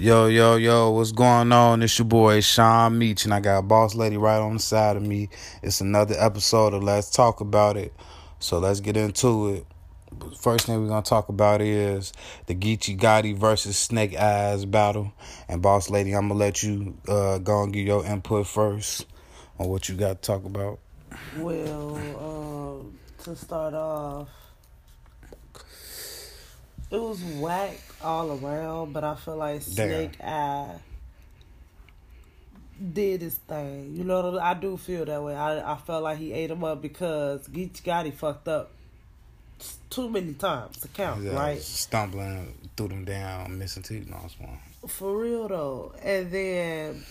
Yo, yo, yo, what's going on? It's your boy Sean Meach, and I got boss lady right on the side of me. It's another episode of Let's Talk About It. So let's get into it. First thing we're gonna talk about is the Geechi Gotti versus Snake Eyes battle. And boss lady, I'm gonna let you uh, go and give your input first on what you got to talk about. Well, um, to start off, it was whack all around, but I feel like Snake Eye did his thing. You know, I do feel that way. I I felt like he ate him up because Geechi Gotti fucked up too many times to count, Yeah, right? Stumbling, threw them down, missing teeth. No, it's one. For real though. And then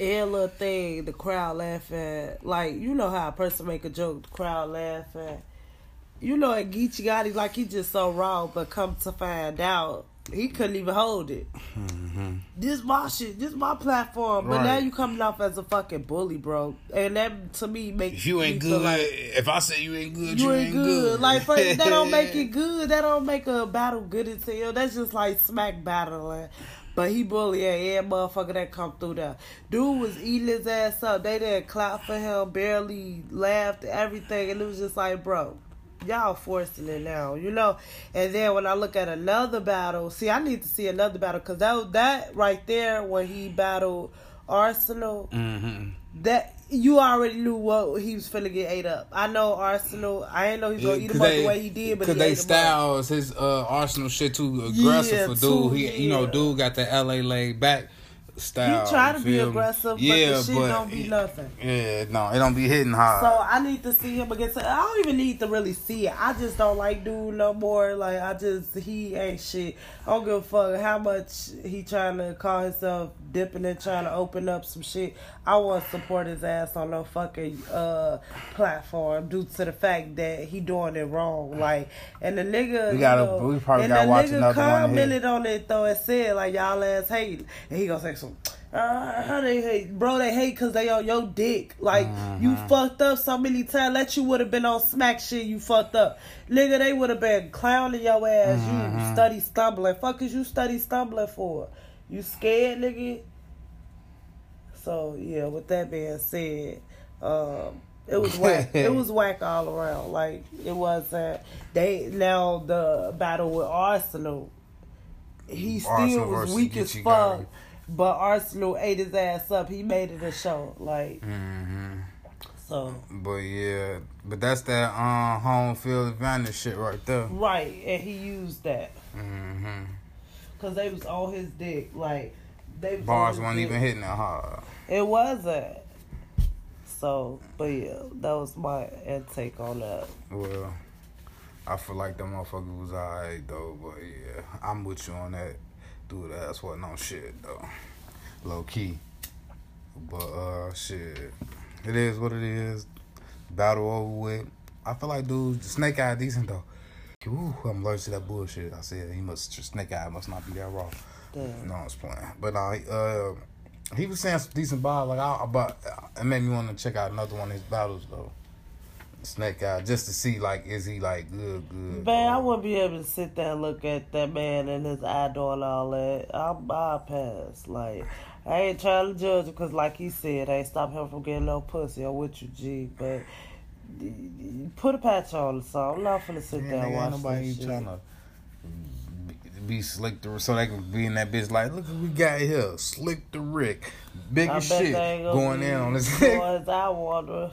every little thing, the crowd laughing. Like, you know how a person make a joke, the crowd laughing. You know at Geechi Gotti, like he just so raw, but come to find out, he couldn't even hold it. Mm-hmm. This my shit, this my platform. But Right. now you coming off as a fucking bully, bro. And that to me makes If you ain't good, like if I say you ain't good, you ain't good. Like for, that don't make it good. That don't make a battle good hell. That's just like smack battling. But he bully every motherfucker that come through there. Dude was eating his ass up. They didn't clap for him, barely laughed, everything. And it was just like, bro, y'all forcing it now, you know? And then when I look at another battle, see, I need to see another battle because that, was- that right there when he battled Arsenal, Mm-hmm. that you already knew what he was finna get ate up. I know Arsenal. I ain't know he was gonna eat him up the way he did, but he they ate him up. styles his uh, Arsenal shit too aggressive Yeah, for dude. too, he you know dude got the LA laid back style. He try to be me? aggressive, yeah, but the shit but don't be nothing. yeah, no, it don't be hitting hard. So I need to see him against. I don't even need to really see it. I just don't like dude no more. Like I just he ain't shit. I don't give a fuck how much he trying to call himself dipping and trying to open up some shit. I want support his ass on no fucking uh platform due to the fact that he doing it wrong. Like and the nigga, We gotta- you know, we probably and gotta the watch nigga another one commented on it though and said like y'all ass hate, and he gonna say some. Uh, how they hate, bro? They hate because they on your dick. Like you Mm-hmm. fucked up so many times. Let you would have been on smack shit. You fucked up, nigga. They would have been clowning your ass. Mm-hmm. You study stumbling. Fuck is you study stumbling for? You scared, nigga? So yeah. With that being said, um, it was whack. it was whack all around. Like it wasn't. They now the battle with Arsenal. He still Arsenal was weak as fuck. But Arsenal ate his ass up. He made it a show. Like hmm so. But yeah, but that's that um home field advantage shit right there. Right, and he used that hmm because they was on his dick. Like they Bars on his wasn't dick. even hitting that hard. It wasn't. So, but yeah, that was my intake on that. Well, I feel like the motherfucker was alright though, but yeah, I'm with you on that. Dude, that's what no shit though, low key. But uh, shit, it is what it is. Battle over with. I feel like dude, Snake Eye decent though. Ooh, I'm allergic to that bullshit. I said he must Snake Eye must not be that raw. Damn. No, I was playing. But he, uh, he was saying some decent ball. Like I, but it made me want to check out another one of his battles though. Snake Eye, just to see like is he like good, good. Man, I wouldn't be able to sit there and look at that man and his eye doing all that. I'm bypass. Like, I ain't trying to judge him because, like he said, I ain't stop him from getting no pussy. I'm with you, G. But put a patch on or something. I'm not finna sit Yeah, there and watch nobody shit. trying to be, slick the so they can be in that bitch like look what we got here, slick the Rick, big I as shit going on this. doing his eye water.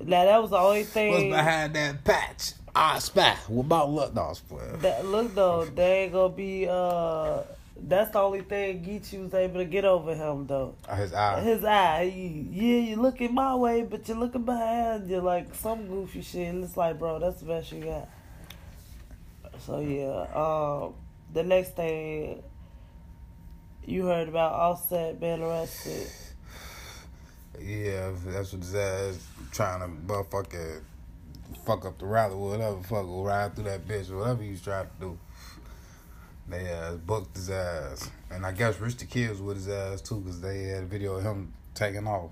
Now that was the only What's thing. behind that patch? I spy. What about luck? No, I playing. That look though, they ain't gonna be. uh That's the only thing Geechi was able to get over him though. His eye. His eye, he, yeah, you looking my way, but you're looking behind you like some goofy shit. And it's like, bro, that's the best you got. So yeah, um, the next thing you heard about Offset being arrested. Yeah, that's what ass trying to motherfucker fuck up the rally, or whatever, fuck, ride through that bitch, or whatever he's trying to do. They ass booked his ass. And I guess Rich the Kid was with his ass too, because they had a video of him taking off.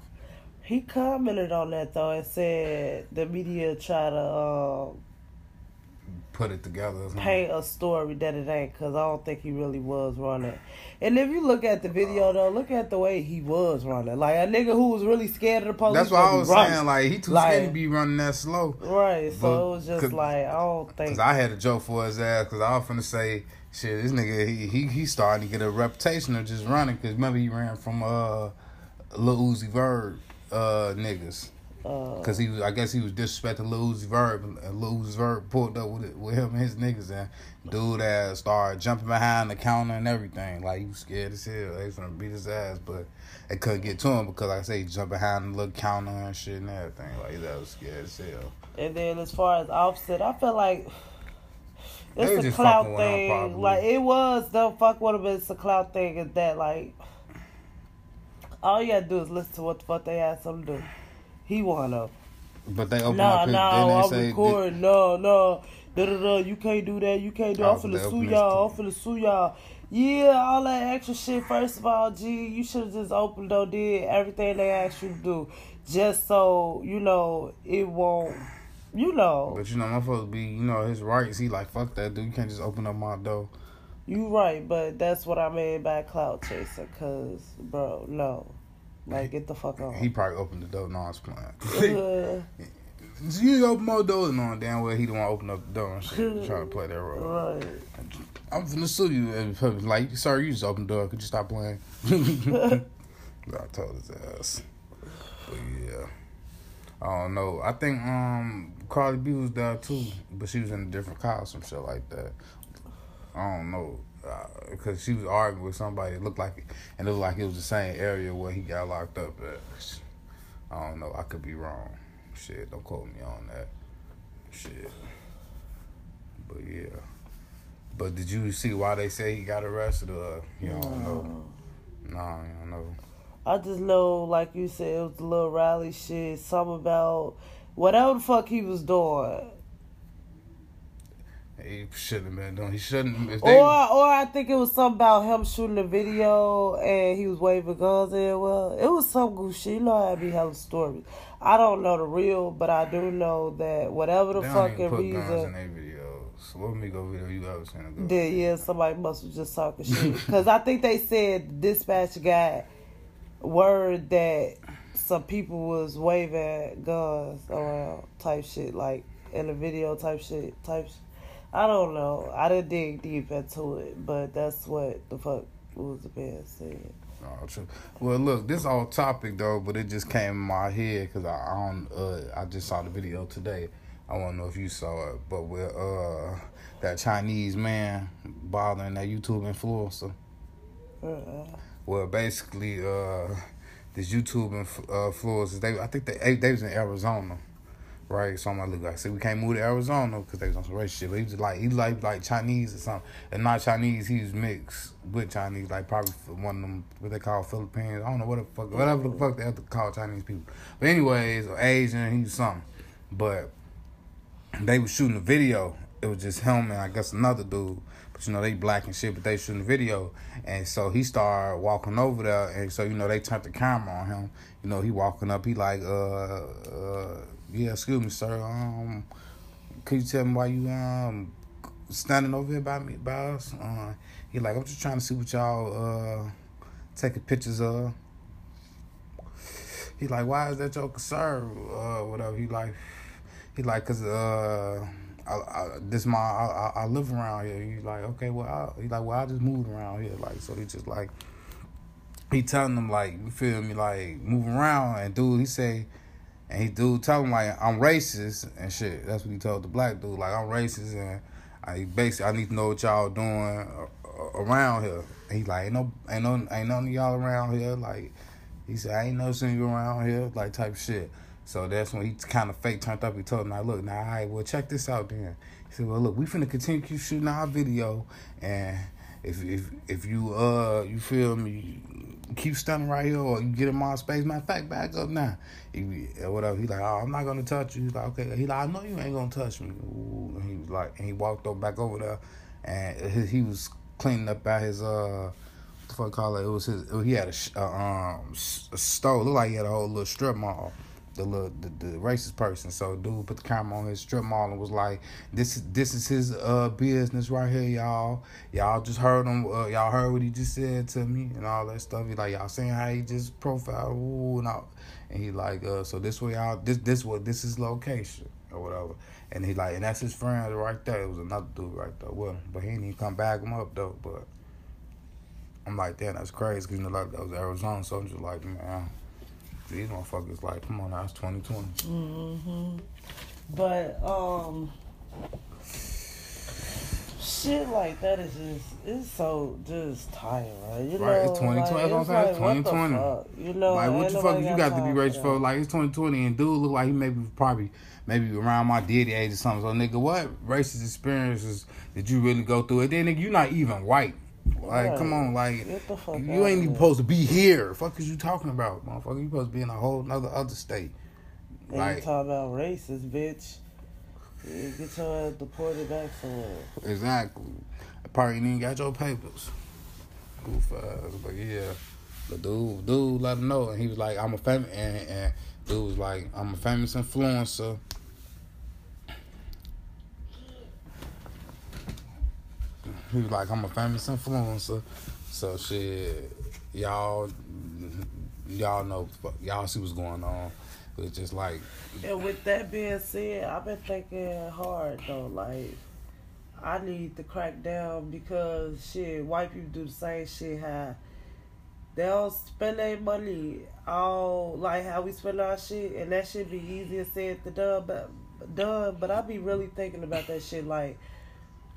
He commented on that though and said the media try to um, put it together. paint a story that it ain't because I don't think he really was running. And if you look at the video though, look at the way he was running. Like a nigga who was really scared of the police. That's what I was running. saying. Like he too Like- scared to be running that slow. Right, so it was just like I don't think. Cause I had a joke for his ass. Cause I was finna say, shit, this nigga he he he starting to get a reputation of just running. Cause remember he ran from uh Lil Uzi Vert uh niggas. uh, Cause he was, I guess he was disrespecting Lil Uzi Vert. And Lil Uzi Vert pulled up with it, with him and his niggas, and dude ass started jumping behind the counter and everything. Like he was scared as hell. They was gonna beat his ass, but they couldn't get to him because, like I say, he jumped behind the little counter and shit and everything. Like that was scared as hell. and then as far as Offset, I feel like it's a clout fucking with him, thing. Like it was the fuck with him. It's a clout thing. Is that like all you gotta do is listen to what the fuck they ask him to do. He. 'em. But they open No, up his, they I'm say, recording. No, no. Da da da. You can't do that. You can't do. I'm finna sue y'all. I'm finna sue y'all. Yeah, all that extra shit. First of all, G, you should have just opened or did everything they asked you to do, just so you know it won't. You know, But you know, my folks be, you know, his rights. He like, fuck that, dude. You can't just open up my door. you right, but that's what I mean by cloud chaser. Cause, bro, no, like get the fuck on. He probably opened the door. No, I was playing. Uh, you open my door. No, damn well he don't want to open up the door and shit. trying to play that role. right. I'm finna sue you. And Like, sorry, you just opened the door. Could you stop playing? I told his ass. But yeah. I don't know. I think um Cardi B was there too, but she was in a different car some shit like that. I don't know. Because she was arguing with somebody. It looked like, it, and it looked like it was the same area where he got locked up at. I don't know. I could be wrong. Shit, don't quote me on that. Shit. But yeah. But did you see why they say he got arrested? Or you don't know? Nah, you don't know. I just know, like you said, it was the little rally shit. Something about whatever the fuck he was doing, He shouldn't have been doing. He shouldn't. If they, or or I think it was something about him shooting a video and he was waving guns in. Well, it was some good shit. You know, I be having stories. I don't know the real, but I do know that whatever the they fucking put guns in reason. their videos. What Migo video you ever seen a? That yeah, somebody must have just talking shit. Because I think they said dispatch got word that some people was waving guns around type shit, like in the video type shit, type. Sh- I don't know. I didn't dig deep into it, but that's what the fuck was being said. Oh, true. Well, look, this all topic though, but it just came in my head because I, I don't. Uh, I just saw the video today. I want to know if you saw it, but with uh that Chinese man bothering that YouTube influencer. Uh-uh. Well, basically, uh, this YouTube uh, influencers, they I think they they was in Arizona, right? So I'm like, look, I said we can't move to Arizona because they was on some race shit. But he was like he like like Chinese or something, and not Chinese. He was mixed with Chinese, like probably one of them what they call Philippines. I don't know what the fuck, whatever the fuck they have to call Chinese people. But anyways, or Asian, he was something. But they was shooting a video. It was just him and I guess another dude. But you know they black and shit, but they shooting a video. And so he started walking over there, and so you know they turned the camera on him. You know he walking up. He like, uh, uh, yeah, excuse me, sir. Um, can you tell me why you um standing over here by me, by us? Uh, he like, I'm just trying to see what y'all uh taking pictures of. He like, why is that your concern? Uh, whatever. He like, he like, cause uh, I, this my I, I, live around here. He like, okay, well, I, like, well, I just moved around here. Like, so he just like, he telling them like, you feel me, like move around. And dude, he say, and he dude tell him like, I'm racist and shit. That's what he told the black dude. Like, I'm racist and I basically I need to know what y'all doing around here. And he like, ain't no, ain't no, ain't none of y'all around here. Like, he said, I ain't no you around here, like type shit. So that's when he kind of fake turned up. He told him, "Now look, now all right, well check this out then." He said, "Well look, we finna continue shooting our video, and if if if you uh you feel me, keep standing right here or you get in my space. Matter of fact, back up now, he, whatever." He like, "Oh, I'm not gonna touch you." He's like, "Okay." He like, "I know you ain't gonna touch me." Ooh, and he was like, and he walked up back over there, and he, he was cleaning up at his uh what the fuck call it? It was his. He had a, uh, um a store. Looked like he had a whole little strip mall, the little the, the racist person. So dude put the camera on his strip mall and was like, "This is this is his uh business right here, y'all. Y'all just heard him. Uh, y'all heard what he just said to me and all that stuff. He like y'all saying how he just profiled ooh and all. And he like, uh, so this way y'all this this what this is location or whatever. And he like, and that's his friend right there. It was another dude right there him, but he didn't even come back him up though. But I'm like, damn, that's crazy because you know like that was Arizona. So I'm just like, man these motherfuckers like, come on now, it's 2020. Mm-hmm. But um, shit like that is just it's so just tired, right? You right, know, it's 2020. Like, that's what I'm saying. It's 2020. You know, like what the fuck you got to be rich for? Like it's 2020 and dude look like he maybe probably maybe around my daddy age or something. So nigga, what racist experiences did you really go through? And then nigga, you not even white. Like, right. come on, like you ain't even supposed to be here. Fuck is you talking about, motherfucker? You supposed to be in a whole other other state. And like, you talk about racist, bitch. get your ass deported back somewhere. Exactly. Probably ain't even got your papers. Goof ass, but yeah. The dude, dude, let him know, and he was like, "I'm a famous," and, and dude was like, "I'm a famous influencer." He was like, I'm a famous influencer. So shit, y'all, y'all know, y'all see what's going on. It's just like. And with that being said, I've been thinking hard though. Like, I need to crack down because shit, white people do the same shit. How they'll spend their money all like how we spend our shit, and that should be easier said than done. But done. But I be really thinking about that shit like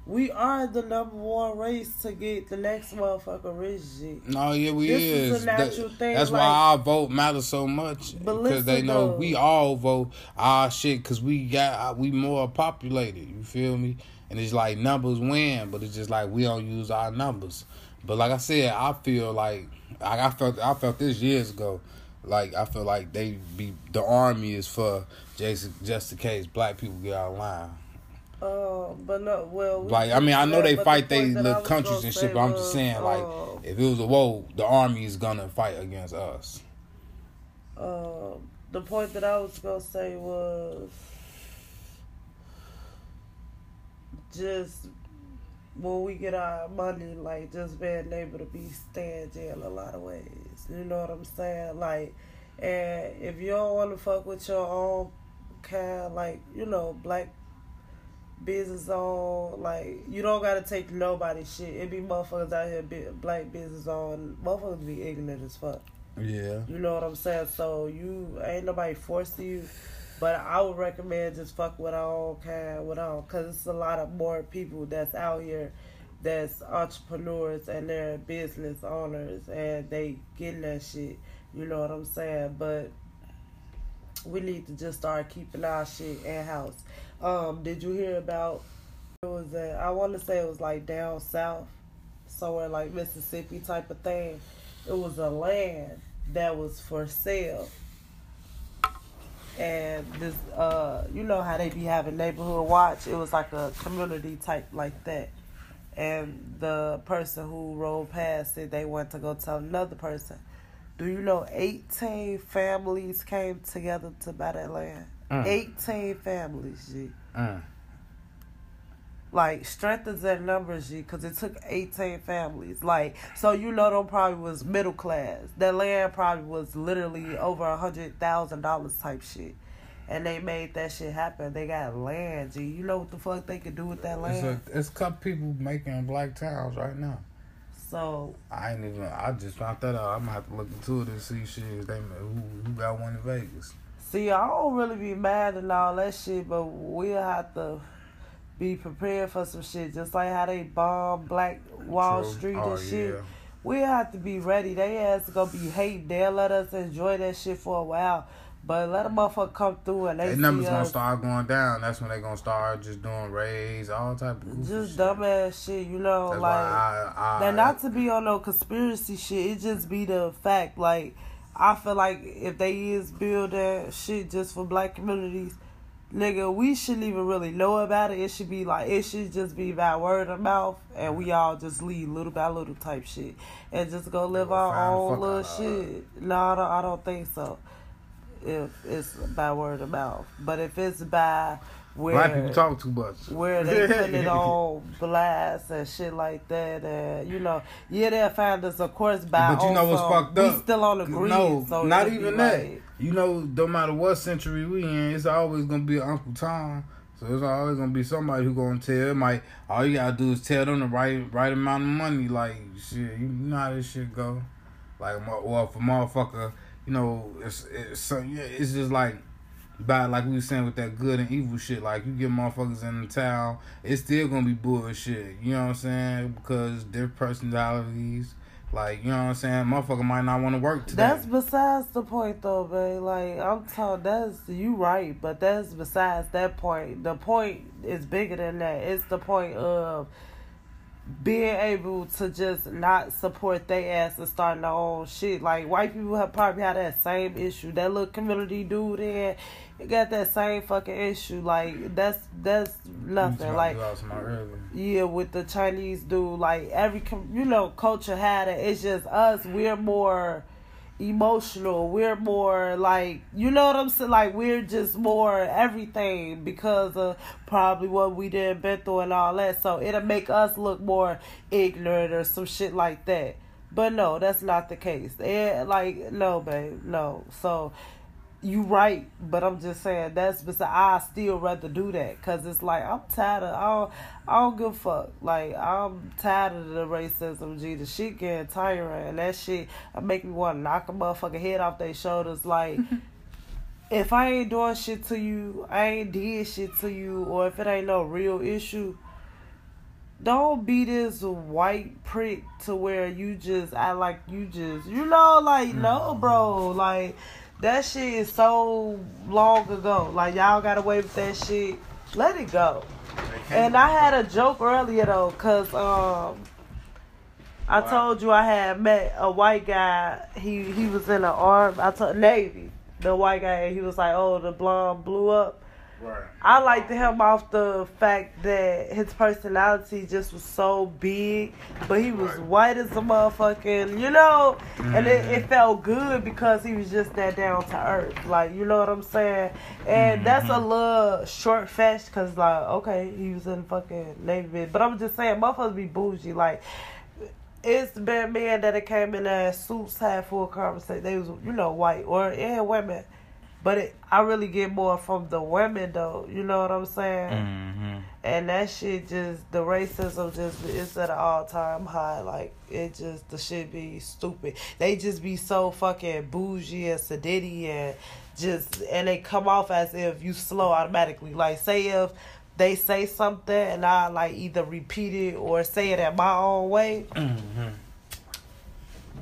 we are the number one race to get the next motherfucker rich shit. No, yeah, we this is. is a natural that, thing. That's like, why our vote matters so much because they know though. we all vote our shit because we got uh, we more populated. You feel me? And it's like numbers win, but it's just like we don't use our numbers. But like I said, I feel like I felt I felt this years ago. Like I feel like they be the army is for just just in case black people get out of line. Uh, but no, well, we like I mean, I know they fight the they little countries and shit, but I'm just saying, like, uh, if it was a war, the army is gonna fight against us. Uh, the point that I was gonna say was just when we get our money, like just being able to be stay in jail a lot of ways. You know what I'm saying? Like, and if you don't want to fuck with your own kind, like you know, black business on. Like you don't gotta take nobody's shit. It be motherfuckers out here, be, black business on. Motherfuckers be ignorant as fuck. Yeah. You know what I'm saying? So you ain't nobody forcing you. But I would recommend just fuck with all kind, with all, cause it's a lot of more people that's out here that's entrepreneurs and they're business owners and they getting that shit. You know what I'm saying? But we need to just start keeping our shit in house. Um, did you hear about? It was a, I want to say it was like down south, somewhere like Mississippi type of thing. It was a land that was for sale. And this, uh, you know how they be having neighborhood watch. It was like a community type like that. And the person who rode past it, they went to go tell another person. Do you know 18 families came together to buy that land? Mm. 18 families, G. Mm. Like, strengthens that numbers, G, because it took 18 families. Like, so you know them probably was middle class. That land probably was literally over a $100,000 type shit. And they made that shit happen. They got land, G. You know what the fuck they could do with that land? It's a, it's a couple people making black towns right now. So I ain't even. I just found that out. I'm gonna have to look into it and see shit. They who who got one in Vegas. See, I don't really be mad and all that shit, but we'll have to be prepared for some shit. Just like how they bomb Black Wall True. Street oh, and shit. Yeah. We'll have to be ready. They ass gonna be hate. They'll let us enjoy that shit for a while. But let a motherfucker come through and they Their numbers gonna start going down. That's when they gonna start just doing raids, all type of just shit. dumbass shit. You know, That's like I, I, not to be on no conspiracy shit. It just be the fact. Like I feel like if they is building shit just for black communities, nigga, we shouldn't even really know about it. It should be like it should just be by word of mouth, and we all just lead little by little type shit, and just go live our own little shit. No, I don't, I don't think so if it's by word of mouth. But if it's by where Black people talk too much. where they put it on blast and shit like that, and you know, yeah, they'll find us, of course, by But you know what's fucked up? we still on the green, no, so not even that. like- You know, no matter what century we in, it's always gonna be Uncle Tom. So it's always gonna be somebody who gonna tell. Might all you gotta do is tell them the right right amount of money. Like shit, you know how this shit go. Like or if a motherfucker, you know, it's it's so yeah, it's just like. By like we was saying with that good and evil shit, like you get motherfuckers in the town, it's still gonna be bullshit. You know what I'm saying? Because different personalities, like you know what I'm saying. Motherfucker might not want to work today. That's besides the point, though, babe. Like I'm told, that's you right, but that's besides that point. The point is bigger than that. It's the point of being able to just not support their ass and starting their own shit. Like white people have probably had that same issue. That little community dude there, he got that same fucking issue. Like that's that's nothing. Like yeah, with the Chinese dude, like every com- you know culture had it. It's just us. We're more emotional. We're more like you know what I'm saying. Like we're just more everything because of probably what we did been through and all that. So it'll make us look more ignorant or some shit like that. But no, that's not the case. And like no, babe, no. So you right, but I'm just saying that's beside. I still rather do that because it's like I'm tired of. I don't, I don't give a fuck. Like I'm tired of the racism. G, the shit getting tiring, and that shit make me want to knock a motherfucking head off their shoulders. Like if I ain't doing shit to you, I ain't did shit to you, or if it ain't no real issue. Don't be this white prick to where you just act like you just you know like no mm-hmm. bro like that shit is so long ago. Like y'all got away with that shit. Let it go. And I had a joke earlier though, cause um, I Wow. told you I had met a white guy. He he was in the arm. I told Navy. The white guy. and He was like, oh, the blonde blew up. Right. I liked him off the fact that his personality just was so big, but he was Right. white as a motherfucking, you know, and it, it felt good because he was just that down to earth, like you know what I'm saying. And that's a Mhm. little short fetch, cause like okay, he was in fucking navy, but I'm just saying, motherfuckers be bougie, like. It's been men that it came in in suits, had full conversation. They was, you know, white or and women. But it, I really get more from the women though. You know what I'm saying? Mm-hmm. And that shit just the racism just is at an all time high. Like it just the shit be stupid. They just be so fucking bougie and sedity and just and they come off as if you slow automatically. Like say if they say something and I like either repeat it or say it at my own way, Mm-hmm.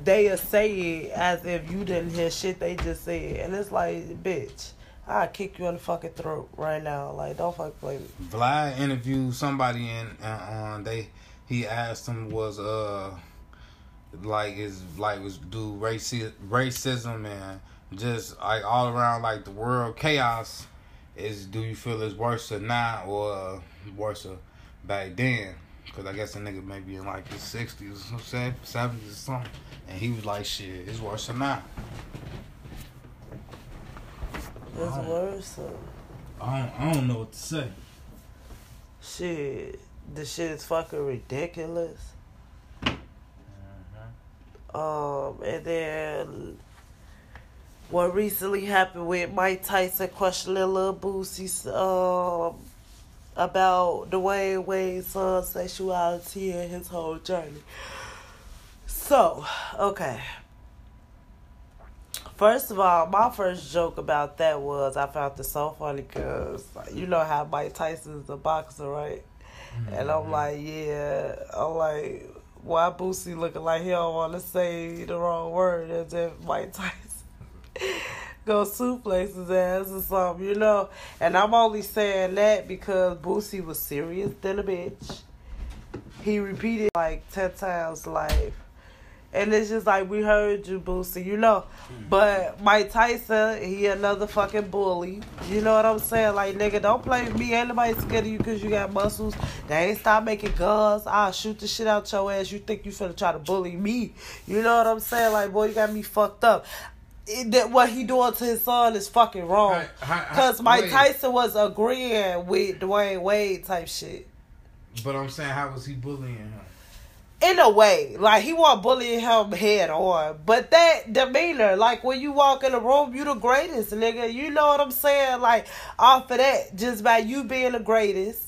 They'll say it as if you didn't hear shit they just said. And it's like, bitch, I'll kick you in the fucking throat right now. Like, don't fuck play me. Vlad interviewed somebody and uh, they he asked him was uh like is like was do raci- racism and just like all around like the world chaos is do you feel it's worse or not or worse or back then because I guess the nigga may be in like his sixties or some seventies or something and he was like shit it's worse than that." It's worse. I don't, I don't know what to say Shit, the shit is fucking ridiculous. Um, and then what recently happened with Mike Tyson questioning Lil Boosie um about Dwyane Wade's son's sexuality and his whole journey. So, okay. First of all, my first joke about that was I found it so funny because you know how Mike Tyson's a boxer, right? Mm-hmm. And I'm like, yeah, I'm like, why Boosie looking like he don't want to say the wrong word as if Mike Tyson go suplex his ass or something, you know? And I'm only saying that because Boosie was serious than a bitch. He repeated like 10 times life. And it's just like, we heard you, Boosie, you know? Hmm. But Mike Tyson, he another fucking bully. You know what I'm saying? Like, nigga, don't play with me. Ain't nobody scared of you because you got muscles. They ain't stop making guns. I'll shoot the shit out your ass. You think you finna try to bully me. You know what I'm saying? Like, boy, you got me fucked up. It, that what he doing to his son is fucking wrong. How- how- Cause Mike wait. Tyson was agreeing with Dwyane Wade type shit. But I'm saying, how was he bullying him? In a way, like he wasn't bullying him head on, but that demeanor, like when you walk in a room, you the greatest, nigga. You know what I'm saying? Like off of that, just by you being the greatest,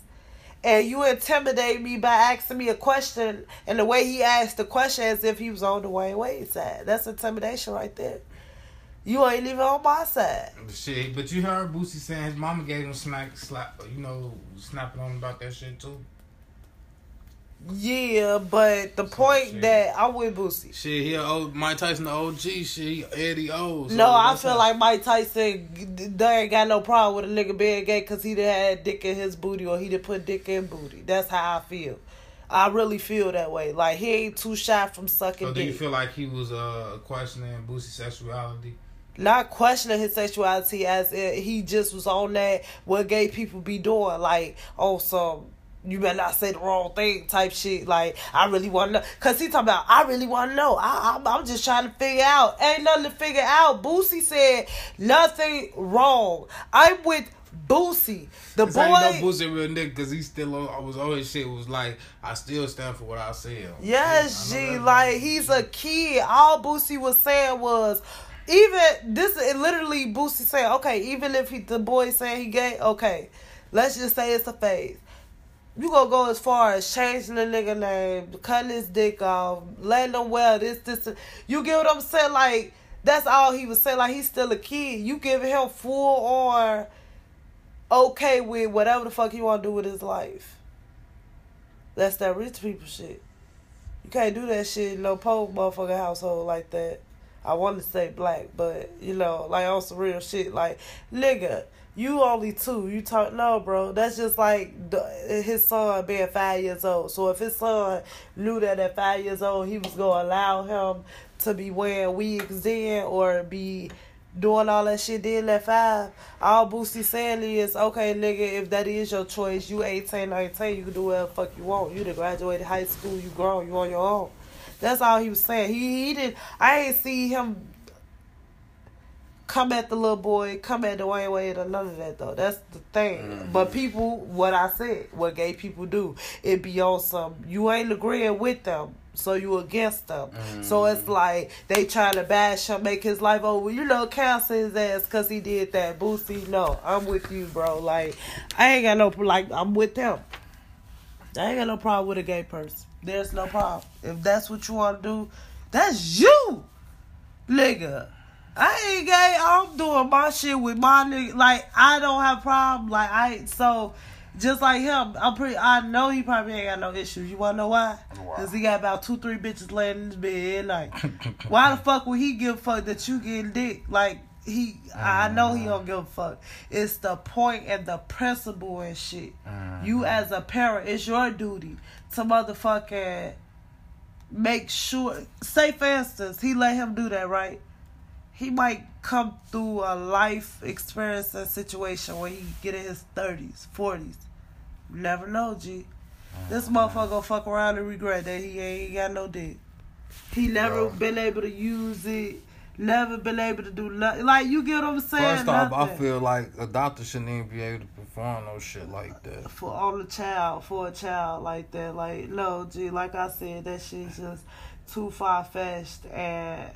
and you intimidate me by asking me a question, and the way he asked the question as if he was on Dwyane Wade's side. That's intimidation right there. You ain't even on my side. Shit, but you heard Boosie saying his mama gave him smack, slap, you know, snapping on about that shit too. Yeah, but the point shit. that I'm with Boosie. Shit, he old Mike Tyson, the OG. Shit, he Eddie O. so No, I feel how- like Mike Tyson they ain't got no problem with a nigga being gay because he done had dick in his booty or he done put dick in booty. That's how I feel. I really feel that way. Like he ain't too shy from sucking So do you dick. feel like he was uh questioning Boosie's sexuality? Not questioning his sexuality as it, he just was on that what gay people be doing. Like oh, on some you better not say the wrong thing type shit. Like I really want to know because he talking about I really want to know. I, I'm, I'm just trying to figure out. Ain't nothing to figure out. Boosie said nothing wrong. I'm with Boosie. The boy. ain't no Boosie real nigga because he still on, I was on his shit was like I still stand for what I said. Yes, I G. Like he's a kid. All Boosie was saying was, even this. It literally Boosie saying, okay, even if he, the boy saying he gay, okay, let's just say it's a phase. You gonna go as far as changing the nigga name, cutting his dick off, letting him wear this, this. You get what I'm saying? Like that's all he was saying. Like he's still a kid. You giving him full on okay with whatever the fuck he want to do with his life. That's that rich people shit. You can't do that shit in no poor motherfucking household like that. I want to say black, but you know, like on some real shit. Like, nigga, you only two. You talk no, bro. That's just like the, his son being five years old. So if his son knew that at five years old he was gonna allow him to be wearing wigs then or be doing all that shit then at five, all Boosie saying is, okay, nigga, if that is your choice, you 18, 19, you can do whatever fuck you want. You done graduated high school, you grown, you on your own. That's all he was saying. He he didn't. I ain't see him come at the little boy, come at the Dwyane Wade or none of that though. That's the thing. Mm-hmm. But people, what I said, what gay people do, it be on some. You ain't agreeing with them. So you against them. So mm-hmm. it's like they trying to bash him, make his life over. You know, cancel his ass because he did that. Boosie, no, I'm with you, bro. Like, I ain't got no, like, I'm with them. I ain't got no problem with a gay person. There's no problem. If that's what you want to do, that's you, nigga. I ain't gay. I'm doing my shit with my nigga. Like I don't have problem. Like I so just like him. I'm pretty. I know he probably ain't got no issues. You wanna know why? Why? Cause he got about two, three bitches laying in his bed. Like why the fuck would he give a fuck that you getting dick? Like he. I know he don't give a fuck. It's the point and the principle and shit. You as a parent, it's your duty to motherfucking make sure. Say for instance, he let him do that, right? He might come through a life experience and situation where he get in his thirties, forties. Never know, G. This oh, motherfucker gonna fuck around and regret that he ain't got no dick. He never been able to use it. Never been able to do nothing. Like you get what I'm saying? First off, I feel like a doctor shouldn't even be able to perform no shit like that. for on a child for a child like that. Like no, G. Like I said, that shit's just too far fetched and.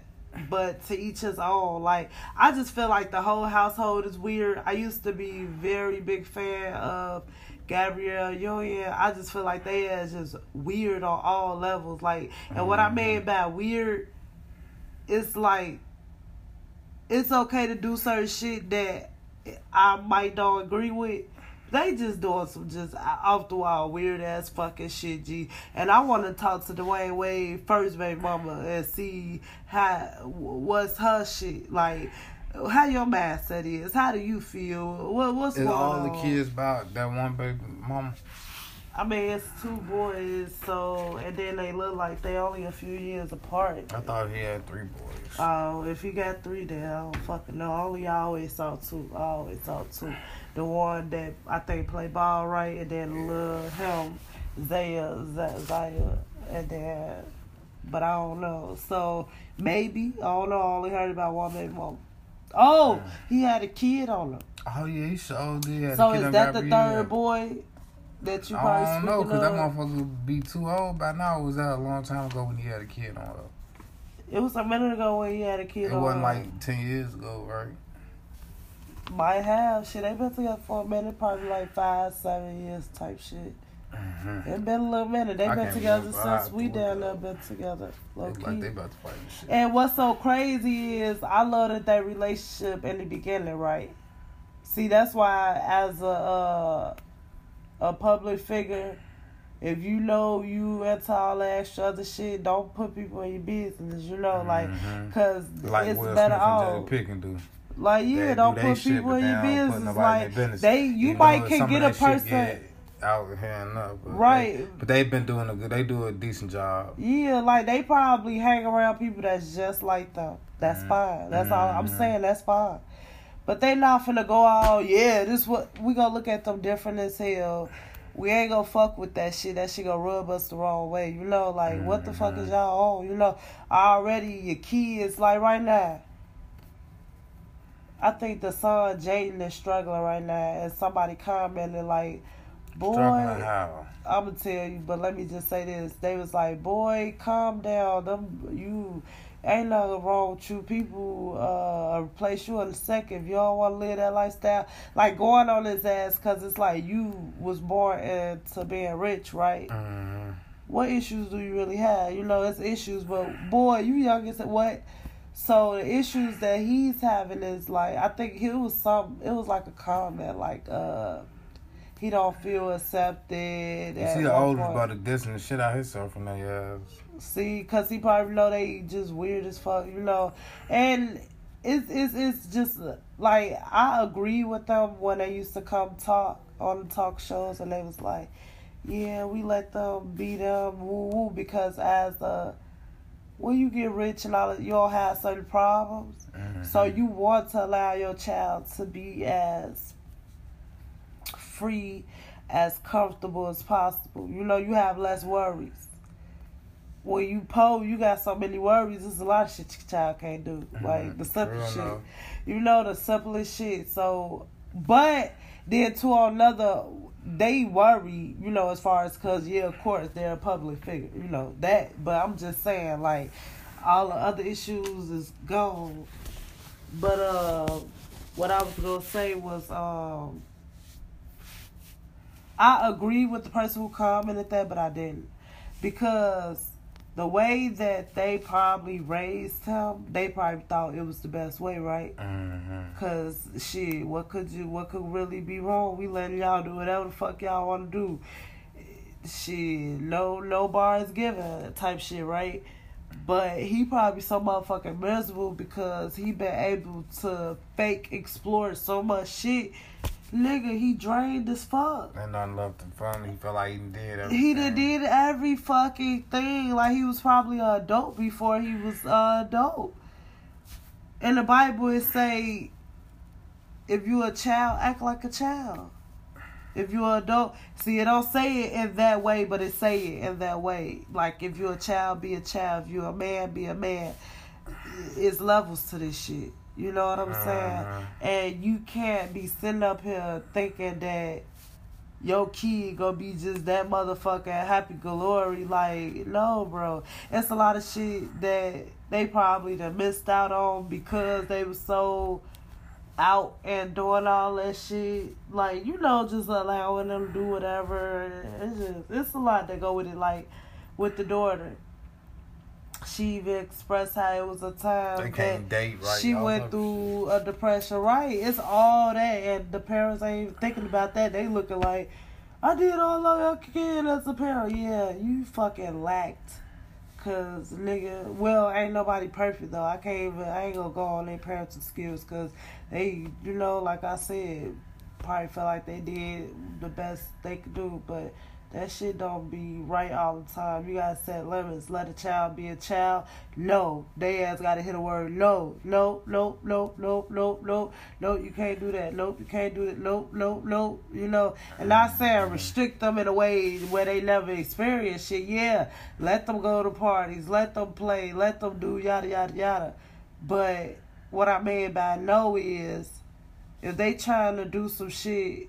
But to each his own. Like I just feel like the whole household is weird. I used to be very big fan of Gabrielle Union. I just feel like they is just weird on all levels. Like, and what I mm-hmm. mean by weird, it's like it's okay to do certain shit that I might don't agree with. They just doing some just off the wall weird ass fucking shit, G. And I want to talk to Dwyane Wade first, baby mama, and see how what's her shit like. How your mindset is? How do you feel? What what's going all on? the kids about that one baby mama? I mean, it's two boys, so and then they look like they only a few years apart. I thought he had three boys. Oh, if he got three then I don't fucking know. Only I always saw two. I always saw two. The one that I think play ball right, and then little him, Zaya, Z- Zaya, and then but I don't know. So maybe I don't know. I only heard about one baby. Oh, he had a kid on him. Oh yeah, he sure did. So is that the third boy that you probably I don't know, cause that motherfucker would be too old by now. It was that a long time ago when he had a kid on her. It was a minute ago when he had a kid It on. wasn't like ten years ago, right? Might have. Shit, they been together for a minute, probably like five, seven years type shit. Mm-hmm. It been a little minute. They I been together since we down there been together. Low key. like they about to fight and shit. And what's so crazy is I love that that relationship in the beginning, right? See, that's why as a uh, a public figure, if you know you into all that extra other shit, don't put people in your business. You know, like, Mhm. cause like it's Will better off. and do. Like, yeah, They do don't they put shit, people in your business. Like, business. they, you Even might can get a person. get out here and up, but Right. They, but they've been doing a good. They do a decent job. Yeah, like they probably hang around people that's just like them. That's Mhm. fine. That's all I'm Mhm. saying. That's fine. But they not finna go out. Yeah, this what we gonna look at them different as hell. We ain't gonna fuck with that shit. That shit gonna rub us the wrong way. You know, like what the fuck is Mhm. y'all on? You know, already your kids like right now. I think the son Jaden is struggling right now, and somebody commented like, "Boy, I'm gonna tell you, but let me just say this. They was like, boy, calm down. Them you ain't nothing wrong with you. People uh replace you in a second if you don't want to live that lifestyle. Like going on his ass because it's like you was born into being rich, right? Mm-hmm. What issues do you really have? You know, it's issues, but boy, you young as what? So the issues that he's having is like I think it was some. It was like a comment like uh. He don't feel accepted. You see the oldest brother dissing the shit out himself from their ass. See, cause he probably know they just weird as fuck, you know, and it's it's it's just like I agree with them when they used to come talk on the talk shows and they was like, yeah, we let them be them, woo woo, because as a when you get rich and all, you all have certain problems, Mhm. so you want to allow your child to be as free, as comfortable as possible. You know, you have less worries. When you poor, you got so many worries. There's a lot of shit your child can't do. Like the simple Real shit. You know, the simplest shit. So, but then to another, they worry. You know, as far as cause yeah, of course they're a public figure. You know that. But I'm just saying, like all the other issues is gone. But uh, what I was gonna say was um. I agree with the person who commented that, but I didn't. Because the way that they probably raised him, they probably thought it was the best way, right? Mhm. Cause shit, what could you what could really be wrong? We letting y'all do whatever the fuck y'all wanna do. Shit, no no bars given type shit, right? But he probably so motherfucking miserable because he been able to fake explore so much shit. Nigga, he drained as fuck. And nothing left in front. He felt like he did everything. He done did every fucking thing. Like he was probably a adult before he was a adult. And the Bible it say if you a child, act like a child. If you an adult, see it don't say it in that way, but it say it in that way. Like if you a child, be a child. If you a man, be a man. It's levels to this shit. You know what I'm saying? Mhm. And you can't be sitting up here thinking that your kid gonna be just that motherfucking happy glory. Like, no, bro. It's a lot of shit that they probably done missed out on because they were so out and doing all that shit. Like, you know, just allowing them to do whatever. It's just, it's a lot that go with it. Like, with the daughter. She even expressed how it was a time They that can't date right. she all went through a depression. Right, it's all that, and the parents ain't even thinking about that. They looking like, I did all I can as a parent. Yeah, you fucking lacked. Cause nigga, well, ain't nobody perfect though. I can't even. I ain't gonna go on their parenting skills. Cause they, you know, like I said, probably felt like they did the best they could do. But That shit don't be right all the time. You gotta set limits. Let a child be a child. No. They ass gotta hit a word. No. No, no, no, no, no, no, no, you can't do that. Nope, you can't do that. Nope, nope, nope. You know, and not saying restrict them in a way where they never experience shit. Yeah. Let them go to parties. Let them play. Let them do yada yada yada. But what I mean by no is if they trying to do some shit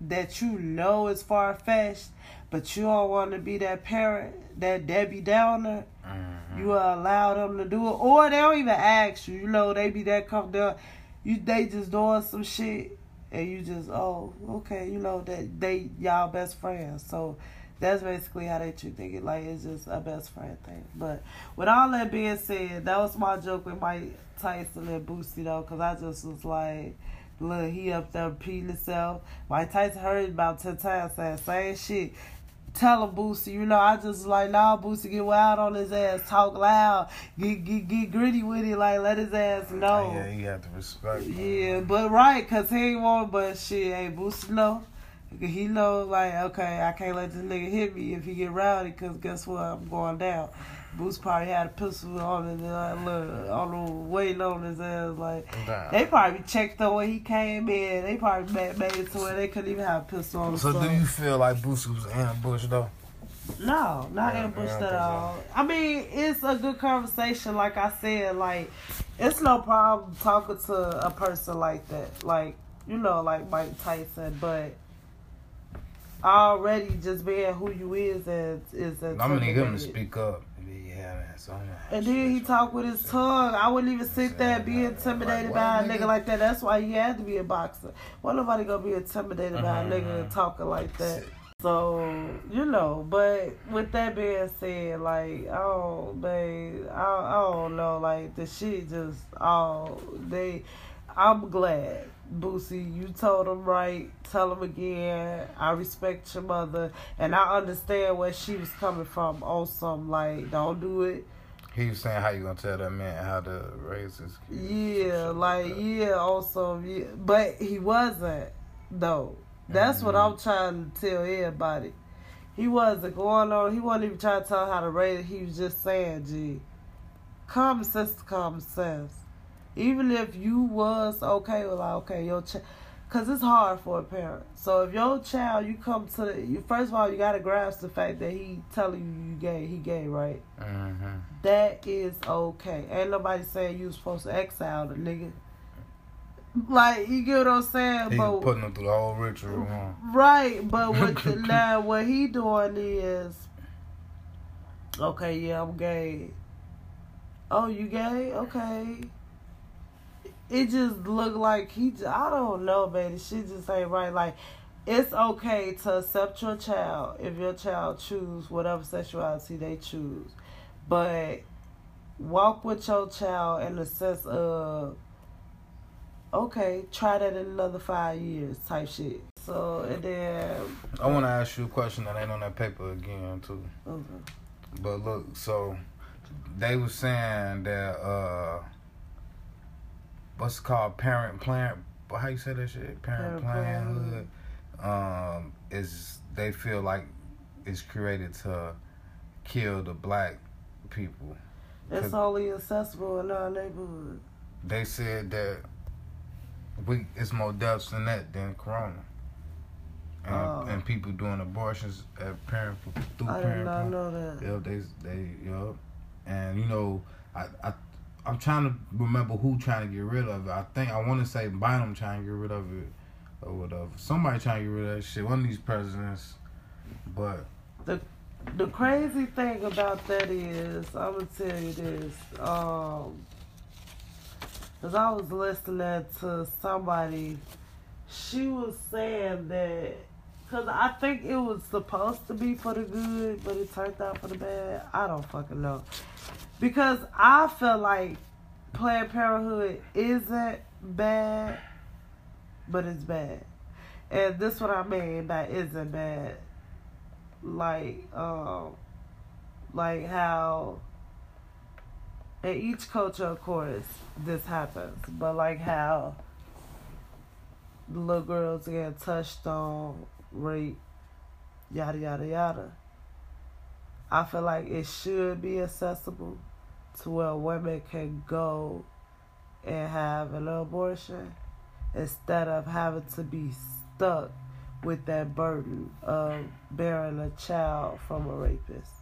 that you know is far fetched, but you don't want to be that parent, that Debbie Downer, mm-hmm. you allow them to do it, or they don't even ask you. You know, they be that comfortable. You they just doing some shit, and you just oh okay, you know that they y'all best friends. So that's basically how they treat it. Like it's just a best friend thing. But with all that being said, that was my joke with Mike Tyson and Boosie though, because I just was like. Look, he up there repeating himself. Mike Tyson heard about ten times saying same shit. Tell him Boosie, you know, I just like nah Boosie get wild on his ass, talk loud, get get get gritty with it, like let his ass know. Yeah, you have to respect. Yeah, but right, cause he ain't want, but shit, hey Boosie know. He know like okay, I can't let this nigga hit me if he get rowdy, cause guess what, I'm going down. Boots probably had a pistol on his uh, look, on the waiting on his ass. Like nah. they probably checked the way he came in. They probably made, made it to where they couldn't even have a pistol on. So do you feel like Boosie was ambushed though? No, not yeah, ambushed at all. So. I mean, it's a good conversation. Like I said, like it's no problem talking to a person like that. Like you know, like Mike Tyson, but already just being who you is is is. I'm gonna need him to speak up. And then he talk with his tongue. I wouldn't even sit there and be intimidated by a nigga like that. That's why he had to be a boxer. Why nobody gonna be intimidated by a nigga mm-hmm. talking like that? So you know, but with that being said, like oh, babe, I, I don't know, like the shit just oh they. I'm glad Boosie, you told him right. Tell him again. I respect your mother, and I understand where she was coming from. Some like, don't do it. He was saying how you gonna tell that man how to raise his kids. Yeah, like, like yeah, also yeah, but he wasn't though. That's mm-hmm. what I'm trying to tell everybody. He wasn't going on. He wasn't even trying to tell how to raise. He was just saying, "Gee, common sense, common sense." Even if you was okay with like, okay, your child, cause it's hard for a parent. So if your child, you come to the, you, first of all, you gotta grasp the fact that he telling you you gay, he gay, right? Mm-hmm. That is okay. Ain't nobody saying you supposed to exile the nigga. Like you get what I'm saying, he but putting him through the whole ritual, huh? right? But what the, now what he doing is, okay, yeah, I'm gay. Oh, you gay? Okay it just looked like he. I don't know, baby. She just ain't right. Like it's okay to accept your child if your child choose whatever sexuality they choose, but walk with your child in the sense of okay, try that in another five years type shit. So and then I want to ask you a question that ain't on that paper again too. Okay. But look, so they was saying that uh what's called parent plan. How you say that shit? Parent, parent plan. Um, is they feel like it's created to kill the black people. It's only accessible in our neighborhood. They said that we it's more deaths than that than corona. And, uh, and people doing abortions at parent through I parent. did not know that. Yeah, they they yeah, and you know I I I'm trying to remember who trying to get rid of it. I think I want to say Biden trying to get rid of it or whatever. Somebody trying to get rid of that shit. One of these presidents, but the the crazy thing about that is I'm gonna tell you this. Um, cause I was listening to somebody, she was saying that. Cause I think it was supposed to be for the good, but it turned out for the bad. I don't fucking know. Because I feel like Planned Parenthood isn't bad, but it's bad. And this what I mean by isn't bad. Like, um, like how in each culture, of course, this happens, but like how little girls get touched on, raped, yada yada yada. I feel like it should be accessible to where women can go and have an abortion instead of having to be stuck with that burden of bearing a child from a rapist.